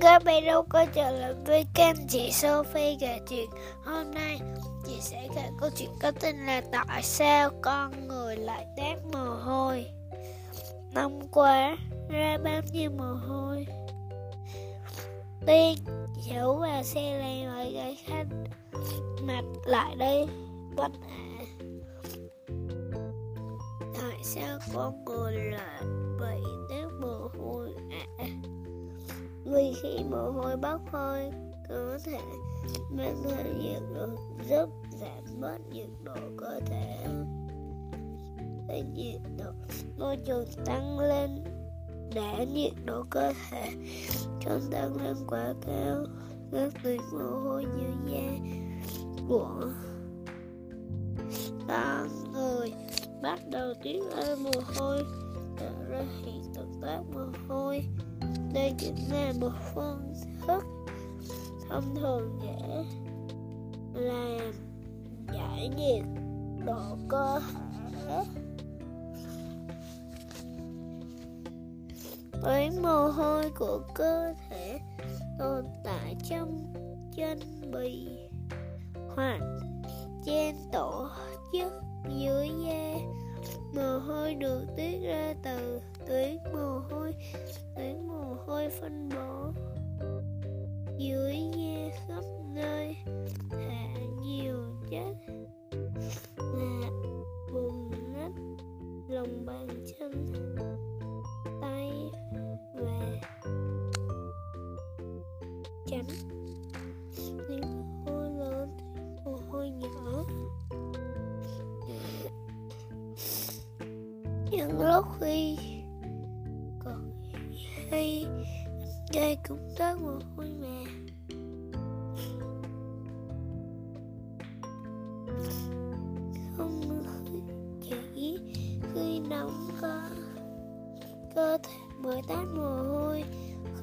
các bạn đâu có trở lại với kênh chị Sophie kể chuyện Hôm nay. Chị sẽ kể câu chuyện có tên là Tại sao con người lại tát mồ hôi? Năm qua, ra bao nhiêu mồ hôi? Tiên Chủ và xe này lại gãy khách Mặt lại đây. Quanh hạ Tại sao con người lại bị tát? Vì khi mồ hôi bốc hơi có thể mang theo nhiệt độ giúp giảm bớt nhiệt độ cơ thể. Khi nhiệt độ môi trường tăng lên để nhiệt độ cơ thể không tăng lên quá cao, các tuyến mồ hôi như da của con người bắt đầu tiết ra mồ hôi, tạo ra hiện tượng toát mồ hôi đây chính là một phương thức thông thường để làm giải nhiệt độ cơ thể. Với mồ hôi của cơ thể tồn tại trong chân bì hoặc trên tổ chức dưới da, mồ hôi được tiết ra từ tuyến trắng. Những hôi lớn, mồ hôi nhỏ. Những lúc khi còn hay, đây cũng rất mồ hôi mà không chỉ khi nóng cơ cơ thể mới tát mồ hôi,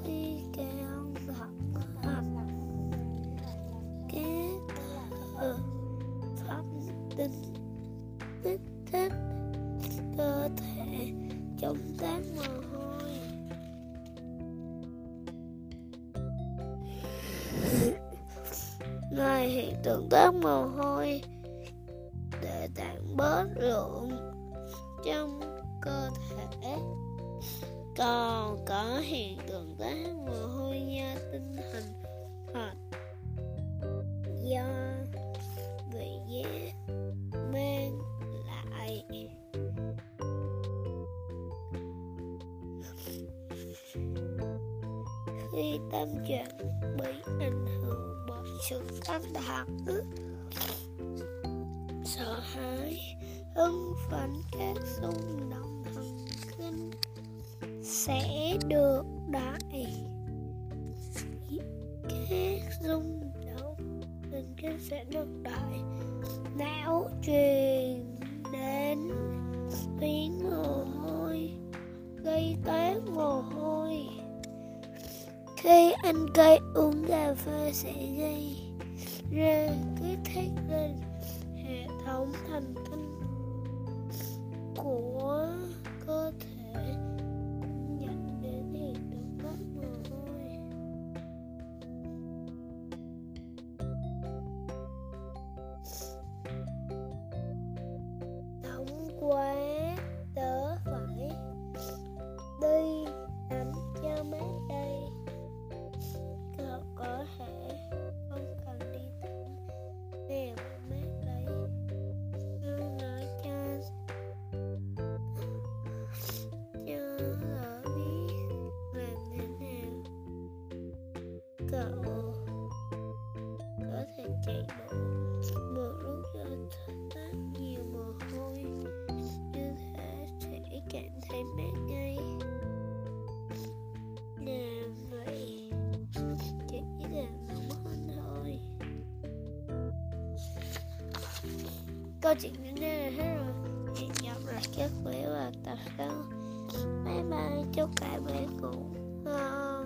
khi cao giọng tinh kích thích cơ thể chống tán mồ hôi ngoài hiện tượng tán mồ hôi để giảm bớt lượng trong cơ thể còn có hiện tượng tán mồ hôi do tinh thần hoặc do khi tâm trạng bị ảnh hưởng bởi sự căng thẳng, sợ hãi, hưng phấn các xung động thần kinh sẽ được đại các rung động thần kinh sẽ được đại não truyền đến tuyến hồ hôi ăn cây uống cà phê sẽ gây ra kích thích câu chuyện đến đây là hết rồi. Hẹn gặp lại các quý vào tập sau bye bye, chúc các bạn ngủ ngon.